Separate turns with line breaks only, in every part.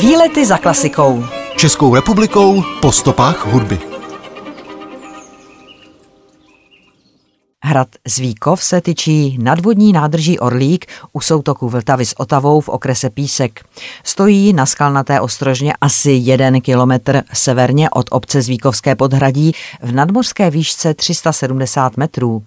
Výlety za klasikou.
Českou republikou po stopách hudby.
Hrad Zvíkov se tyčí nadvodní nádrží Orlík u soutoku Vltavy s Otavou v okrese Písek. Stojí na skalnaté ostrožně asi jeden kilometr severně od obce Zvíkovské podhradí v nadmořské výšce 370 metrů.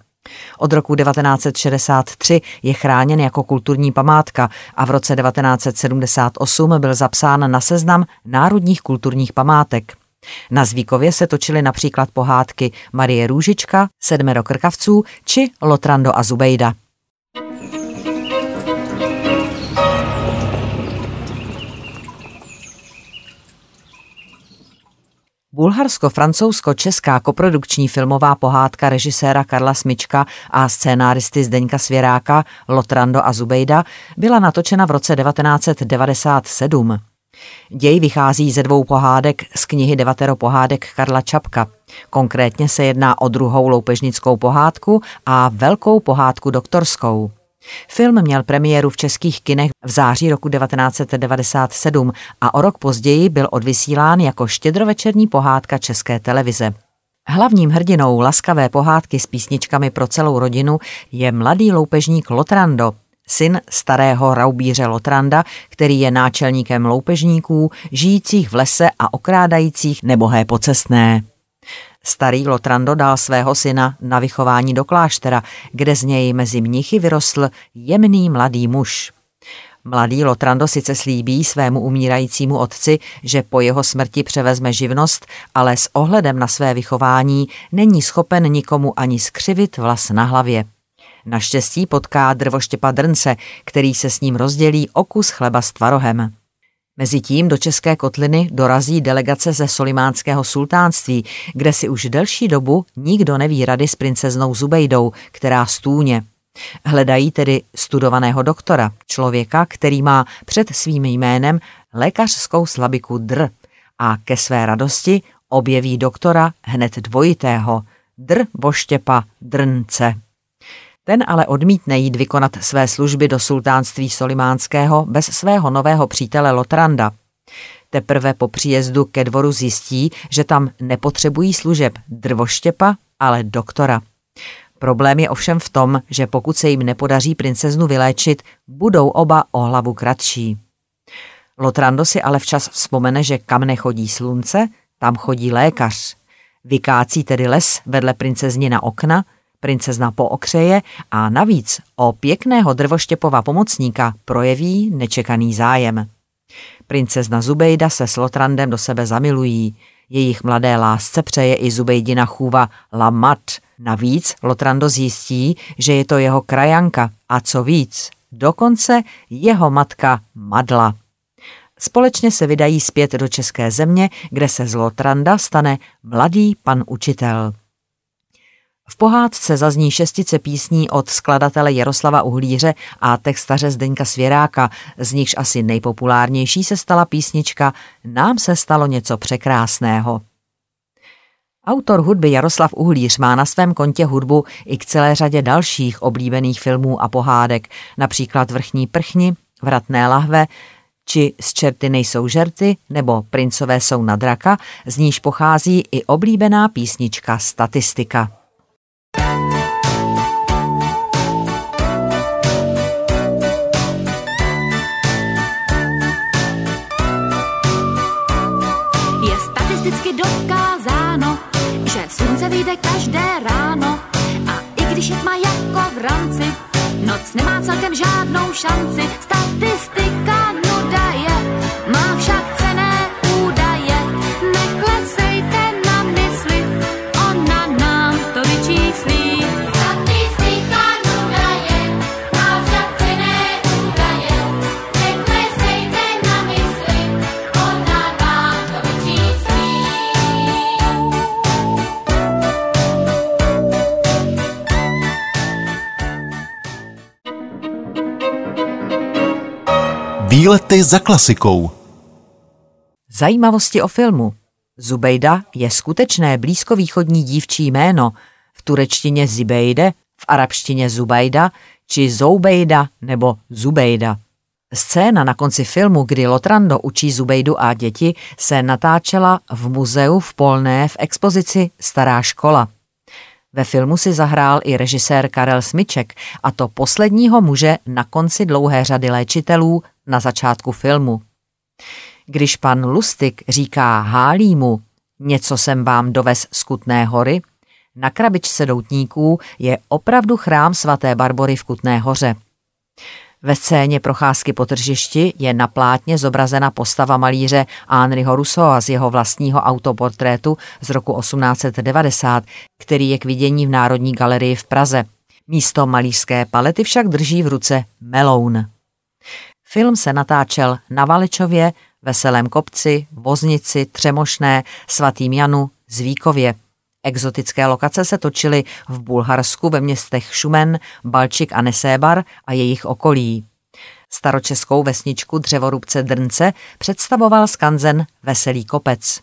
Od roku 1963 je chráněn jako kulturní památka a v roce 1978 byl zapsán na seznam národních kulturních památek. Na Zvíkově se točily například pohádky Marie Růžička, Sedmero krkavců či Lotrando a Zubejda. Bulharsko-francouzsko-česká koprodukční filmová pohádka režiséra Karla Smička a scénáristy Zdeňka Svěráka Lotrando a Zubejda byla natočena v roce 1997. Děj vychází ze dvou pohádek z knihy Devatero pohádek Karla Čapka. Konkrétně se jedná o druhou loupežnickou pohádku a velkou pohádku doktorskou. Film měl premiéru v českých kinech v září roku 1997 a o rok později byl odvysílán jako štědrovečerní pohádka České televize. Hlavním hrdinou laskavé pohádky s písničkami pro celou rodinu je mladý loupežník Lotrando, syn starého raubíře Lotranda, který je náčelníkem loupežníků, žijících v lese a okrádajících nebohé pocestné. Starý Lotrando dal svého syna na vychování do kláštera, kde z něj mezi mnichy vyrostl jemný mladý muž. Mladý Lotrando sice slíbí svému umírajícímu otci, že po jeho smrti převezme živnost, ale s ohledem na své vychování není schopen nikomu ani skřivit vlas na hlavě. Naštěstí potká drvoštěpa Drnce, který se s ním rozdělí o kus chleba s tvarohem. Mezitím do České kotliny dorazí delegace ze Solimánského sultánství, kde si už delší dobu nikdo neví rady s princeznou Zubejdou, která stůně. Hledají tedy studovaného doktora, člověka, který má před svým jménem lékařskou slabiku dr a ke své radosti objeví doktora hned dvojitého, dr Boštěpa Drnce. Ten ale odmítne jít vykonat své služby do sultánství Solimánského bez svého nového přítele Lotranda. Teprve po příjezdu ke dvoru zjistí, že tam nepotřebují služeb drvoštěpa, ale doktora. Problém je ovšem v tom, že pokud se jim nepodaří princeznu vyléčit, budou oba o hlavu kratší. Lotrando si ale včas vzpomene, že kam nechodí slunce, tam chodí lékař. Vykácí tedy les vedle princezni na okna, Princezna pookřeje a navíc o pěkného drvoštěpova pomocníka projeví nečekaný zájem. Princezna Zubejda se s Lotrandem do sebe zamilují. Jejich mladé lásce přeje i Zubejdina chůva Lamat. Navíc Lotrando zjistí, že je to jeho krajanka a co víc, dokonce jeho matka Madla. Společně se vydají zpět do české země, kde se z Lotranda stane mladý pan učitel. V pohádce zazní šestice písní od skladatele Jaroslava Uhlíře a textaře Zdeňka Svěráka, z nichž asi nejpopulárnější se stala písnička Nám se stalo něco překrásného. Autor hudby Jaroslav Uhlíř má na svém kontě hudbu i k celé řadě dalších oblíbených filmů a pohádek, například Vrchní prchni, Vratné lahve, či Z čerty nejsou žerty nebo Princové jsou na draka, z níž pochází i oblíbená písnička Statistika.
Žádnou šanci. Statistika
Výlety za klasikou.
Zajímavosti o filmu. Zubejda je skutečné blízkovýchodní dívčí jméno, v turečtině Zibejde, v arabštině Zubajda či Zoubejda nebo Zubejda. Scéna na konci filmu, kdy Lotrando učí Zubejdu a děti, se natáčela v muzeu v Polné v expozici Stará škola. Ve filmu si zahrál i režisér Karel Smyček, a to posledního muže na konci dlouhé řady léčitelů na začátku filmu. Když pan Lustig říká Hálímu, něco jsem vám dovez z Kutné hory, na krabičce doutníků je opravdu chrám svaté Barbory v Kutné hoře. Ve scéně procházky po tržišti je na plátně zobrazena postava malíře Henryho Rousseau z jeho vlastního autoportrétu z roku 1890, který je k vidění v Národní galerii v Praze. Místo malířské palety však drží v ruce meloun. Film se natáčel na Valečově, Veselém kopci, Voznici, Třemošné, Svatým Janu, Zvíkově. Exotické lokace se točily v Bulharsku ve městech Šumen, Balčik a Nesébar a jejich okolí. Staročeskou vesničku dřevorubce Drnce představoval skanzen Veselý kopec.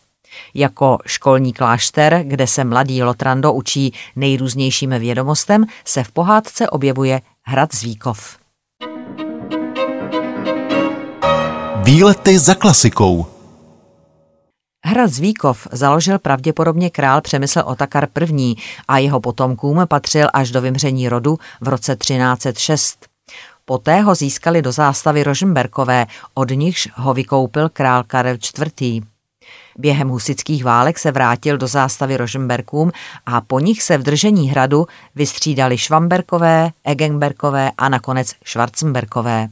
Jako školní klášter, kde se mladý Lotrando učí nejrůznějším vědomostem, se v pohádce objevuje hrad Zvíkov.
Výlety za klasikou.
Hrad Zvíkov založil pravděpodobně král Přemysl Otakar I. a jeho potomkům patřil až do vymření rodu v roce 1306. Poté ho získali do zástavy Rožmberkové, od nichž ho vykoupil král Karel IV. Během husických válek se vrátil do zástavy Rožmberkům a po nich se v držení hradu vystřídali Švamberkové, Egenberkové a nakonec Schwarzenberkové.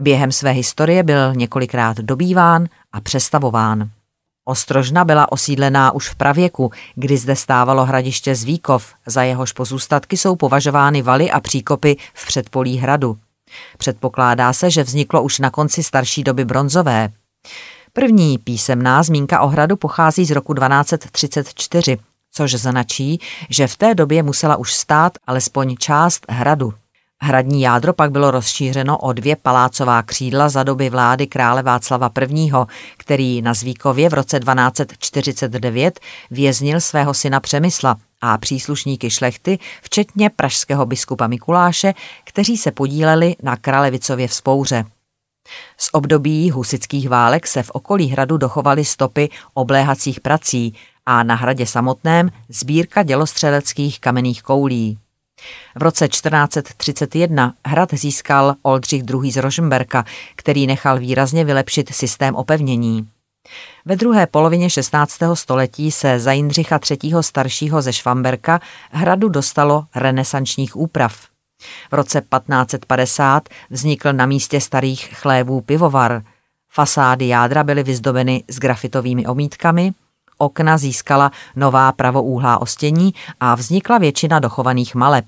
Během své historie byl několikrát dobýván a přestavován. Ostrožna byla osídlená už v pravěku, kdy zde stávalo hradiště Zvíkov, za jehož pozůstatky jsou považovány valy a příkopy v předpolí hradu. Předpokládá se, že vzniklo už na konci starší doby bronzové. První písemná zmínka o hradu pochází z roku 1234, což značí, že v té době musela už stát alespoň část hradu. Hradní jádro pak bylo rozšířeno o dvě palácová křídla za doby vlády krále Václava I., který na Zvíkově v roce 1249 věznil svého syna Přemysla a příslušníky šlechty, včetně pražského biskupa Mikuláše, kteří se podíleli na Kralevicově vzpouře. Z období husických válek se v okolí hradu dochovaly stopy obléhacích prací a na hradě samotném sbírka dělostřeleckých kamenných koulí. V roce 1431 hrad získal Oldřich II. z Rožmberka, který nechal výrazně vylepšit systém opevnění. Ve druhé polovině 16. století se za Jindřicha III. staršího ze Švamberka hradu dostalo renesančních úprav. V roce 1550 vznikl na místě starých chlévů pivovar. Fasády jádra byly vyzdobeny s grafitovými omítkami, okna získala nová pravoúhlá ostění a vznikla většina dochovaných maleb.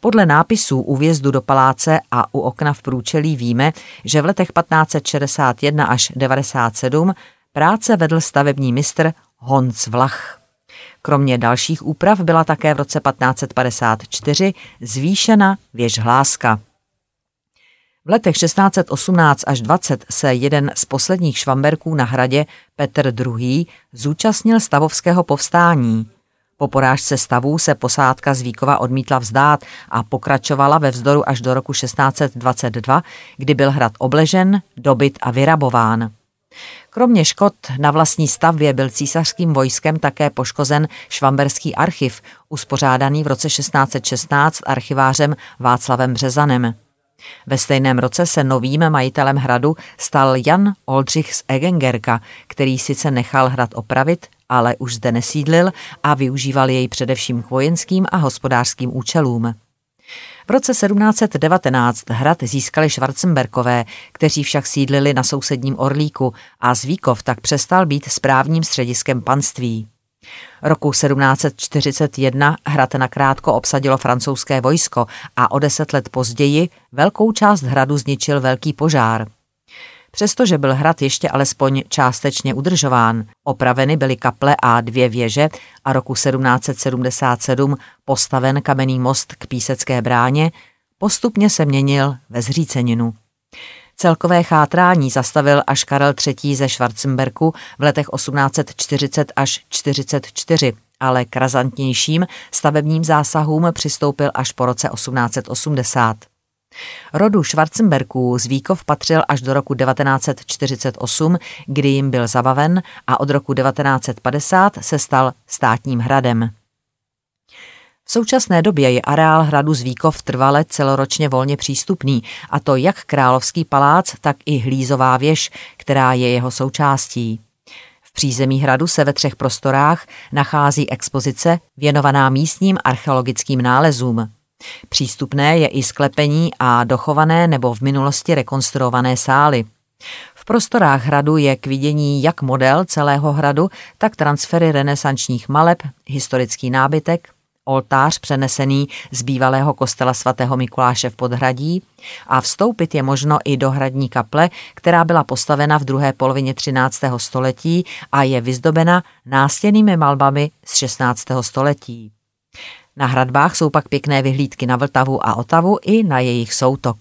Podle nápisů u vjezdu do paláce a u okna v průčelí víme, že v letech 1561 až 97 práce vedl stavební mistr Honc Vlach. Kromě dalších úprav byla také v roce 1554 zvýšena věž hláska. V letech 1618 až 20 se jeden z posledních švamberků na hradě, Petr II., zúčastnil stavovského povstání. Po porážce stavů se posádka z Víkova odmítla vzdát a pokračovala ve vzdoru až do roku 1622, kdy byl hrad obležen, dobyt a vyrabován. Kromě škod na vlastní stavbě byl císařským vojskem také poškozen švamberský archiv, uspořádaný v roce 1616 archivářem Václavem Březanem. Ve stejném roce se novým majitelem hradu stal Jan Oldřich z Egengerka, který sice nechal hrad opravit, ale už zde nesídlil a využíval jej především k vojenským a hospodářským účelům. V roce 1719 hrad získali Schwarzenberkové, kteří však sídlili na sousedním Orlíku a Zvíkov tak přestal být správním střediskem panství. Roku 1741 hrad nakrátko obsadilo francouzské vojsko a o deset let později velkou část hradu zničil velký požár. Přestože byl hrad ještě alespoň částečně udržován, opraveny byly kaple a dvě věže a roku 1777 postaven kamenný most k Písecké bráně, postupně se měnil ve zříceninu. Celkové chátrání zastavil až Karel III. ze Schwarzenberku v letech 1840 až 44, ale k razantnějším stavebním zásahům přistoupil až po roce 1880. Rodu Schwarzenbergů Zvíkov patřil až do roku 1948, kdy jim byl zabaven a od roku 1950 se stal státním hradem. V současné době je areál hradu Zvíkov trvale celoročně volně přístupný, a to jak Královský palác, tak i Hlízová věž, která je jeho součástí. V přízemí hradu se ve třech prostorách nachází expozice věnovaná místním archeologickým nálezům. Přístupné je i sklepení a dochované nebo v minulosti rekonstruované sály. V prostorách hradu je k vidění jak model celého hradu, tak transfery renesančních maleb, historický nábytek, oltář přenesený z bývalého kostela svatého Mikuláše v Podhradí a vstoupit je možno i do hradní kaple, která byla postavena v druhé polovině 13. století a je vyzdobena nástěnými malbami z 16. století. Na hradbách jsou pak pěkné vyhlídky na Vltavu a Otavu i na jejich soutok.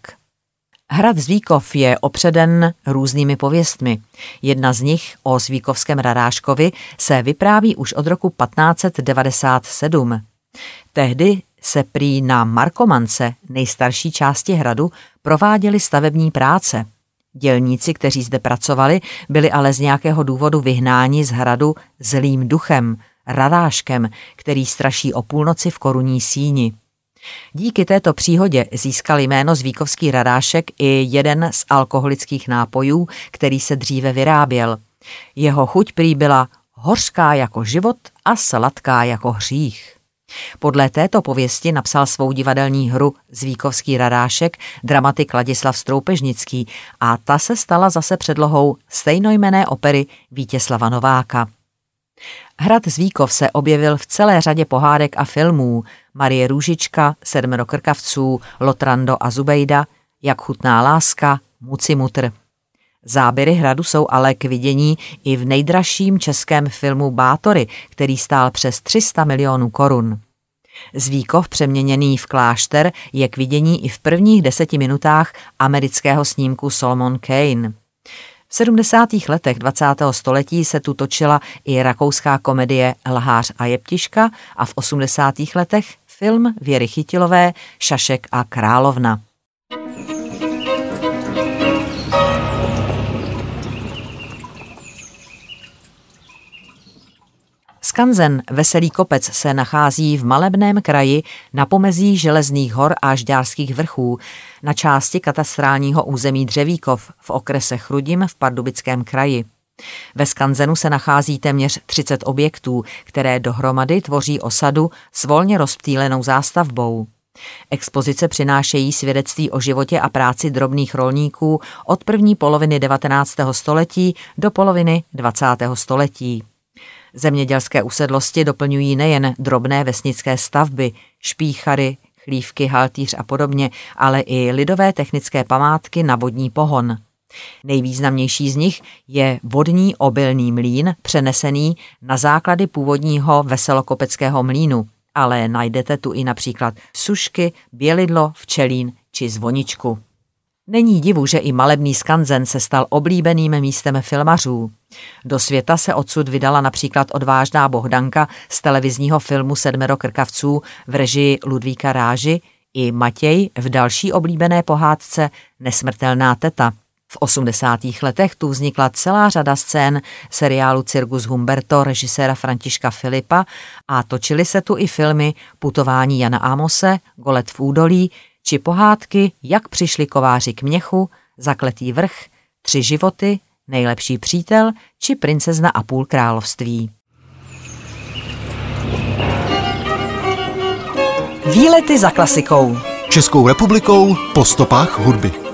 Hrad Zvíkov je opředen různými pověstmi. Jedna z nich o Zvíkovském radáškovi se vypráví už od roku 1597. Tehdy se prý na Markomance, nejstarší části hradu, prováděly stavební práce. Dělníci, kteří zde pracovali, byli ale z nějakého důvodu vyhnáni z hradu zlým duchem, radáškem, který straší o půlnoci v korunní síni. Díky této příhodě získal jméno Zvíkovský radášek i jeden z alkoholických nápojů, který se dříve vyráběl. Jeho chuť prý byla hořká jako život a sladká jako hřích. Podle této pověsti napsal svou divadelní hru Zvíkovský radášek dramatik Ladislav Stroupežnický a ta se stala zase předlohou stejnojmené opery Vítězslava Nováka. Hrad Zvíkov se objevil v celé řadě pohádek a filmů Marie Růžička, Sedmero krkavců, Lotrando a Zubejda, Jak chutná láska, Muci Mutr. Záběry hradu jsou ale k vidění i v nejdražším českém filmu Bátory, který stál přes 300 milionů korun. Zvíkov přeměněný v klášter je k vidění i v prvních deseti minutách amerického snímku Solomon Kane. V 70. letech 20. století se tu točila i rakouská komedie Lhář a jeptiška a v 80. letech film Věry Chytilové Šašek a královna. Skanzen Veselý kopec se nachází v malebném kraji na pomezí Železných hor a Žďárských vrchů na části katastrálního území Dřevíkov v okrese Chrudim v Pardubickém kraji. Ve Skanzenu se nachází téměř 30 objektů, které dohromady tvoří osadu s volně rozptýlenou zástavbou. Expozice přinášejí svědectví o životě a práci drobných rolníků od první poloviny 19. století do poloviny 20. století. Zemědělské usedlosti doplňují nejen drobné vesnické stavby, špíchary, chlívky, haltýř a podobně, ale i lidové technické památky na vodní pohon. Nejvýznamnější z nich je vodní obilný mlín, přenesený na základy původního veselokopeckého mlínu, ale najdete tu i například sušky, bělidlo, včelín či zvoničku. Není divu, že i malebný skanzen se stal oblíbeným místem filmařů. Do světa se odsud vydala například odvážná Bohdanka z televizního filmu Sedmero krkavců v režii Ludvíka Ráži i Matěj v další oblíbené pohádce Nesmrtelná teta. V 80. letech tu vznikla celá řada scén seriálu Cirgus Humberto režiséra Františka Filipa a točily se tu i filmy Putování Jana Amose, Golet v údolí či pohádky Jak přišli kováři k měchu, Zakletý vrch, Tři životy, Nejlepší přítel či Princezna a půl království.
Výlety za klasikou. Českou republikou po stopách hudby.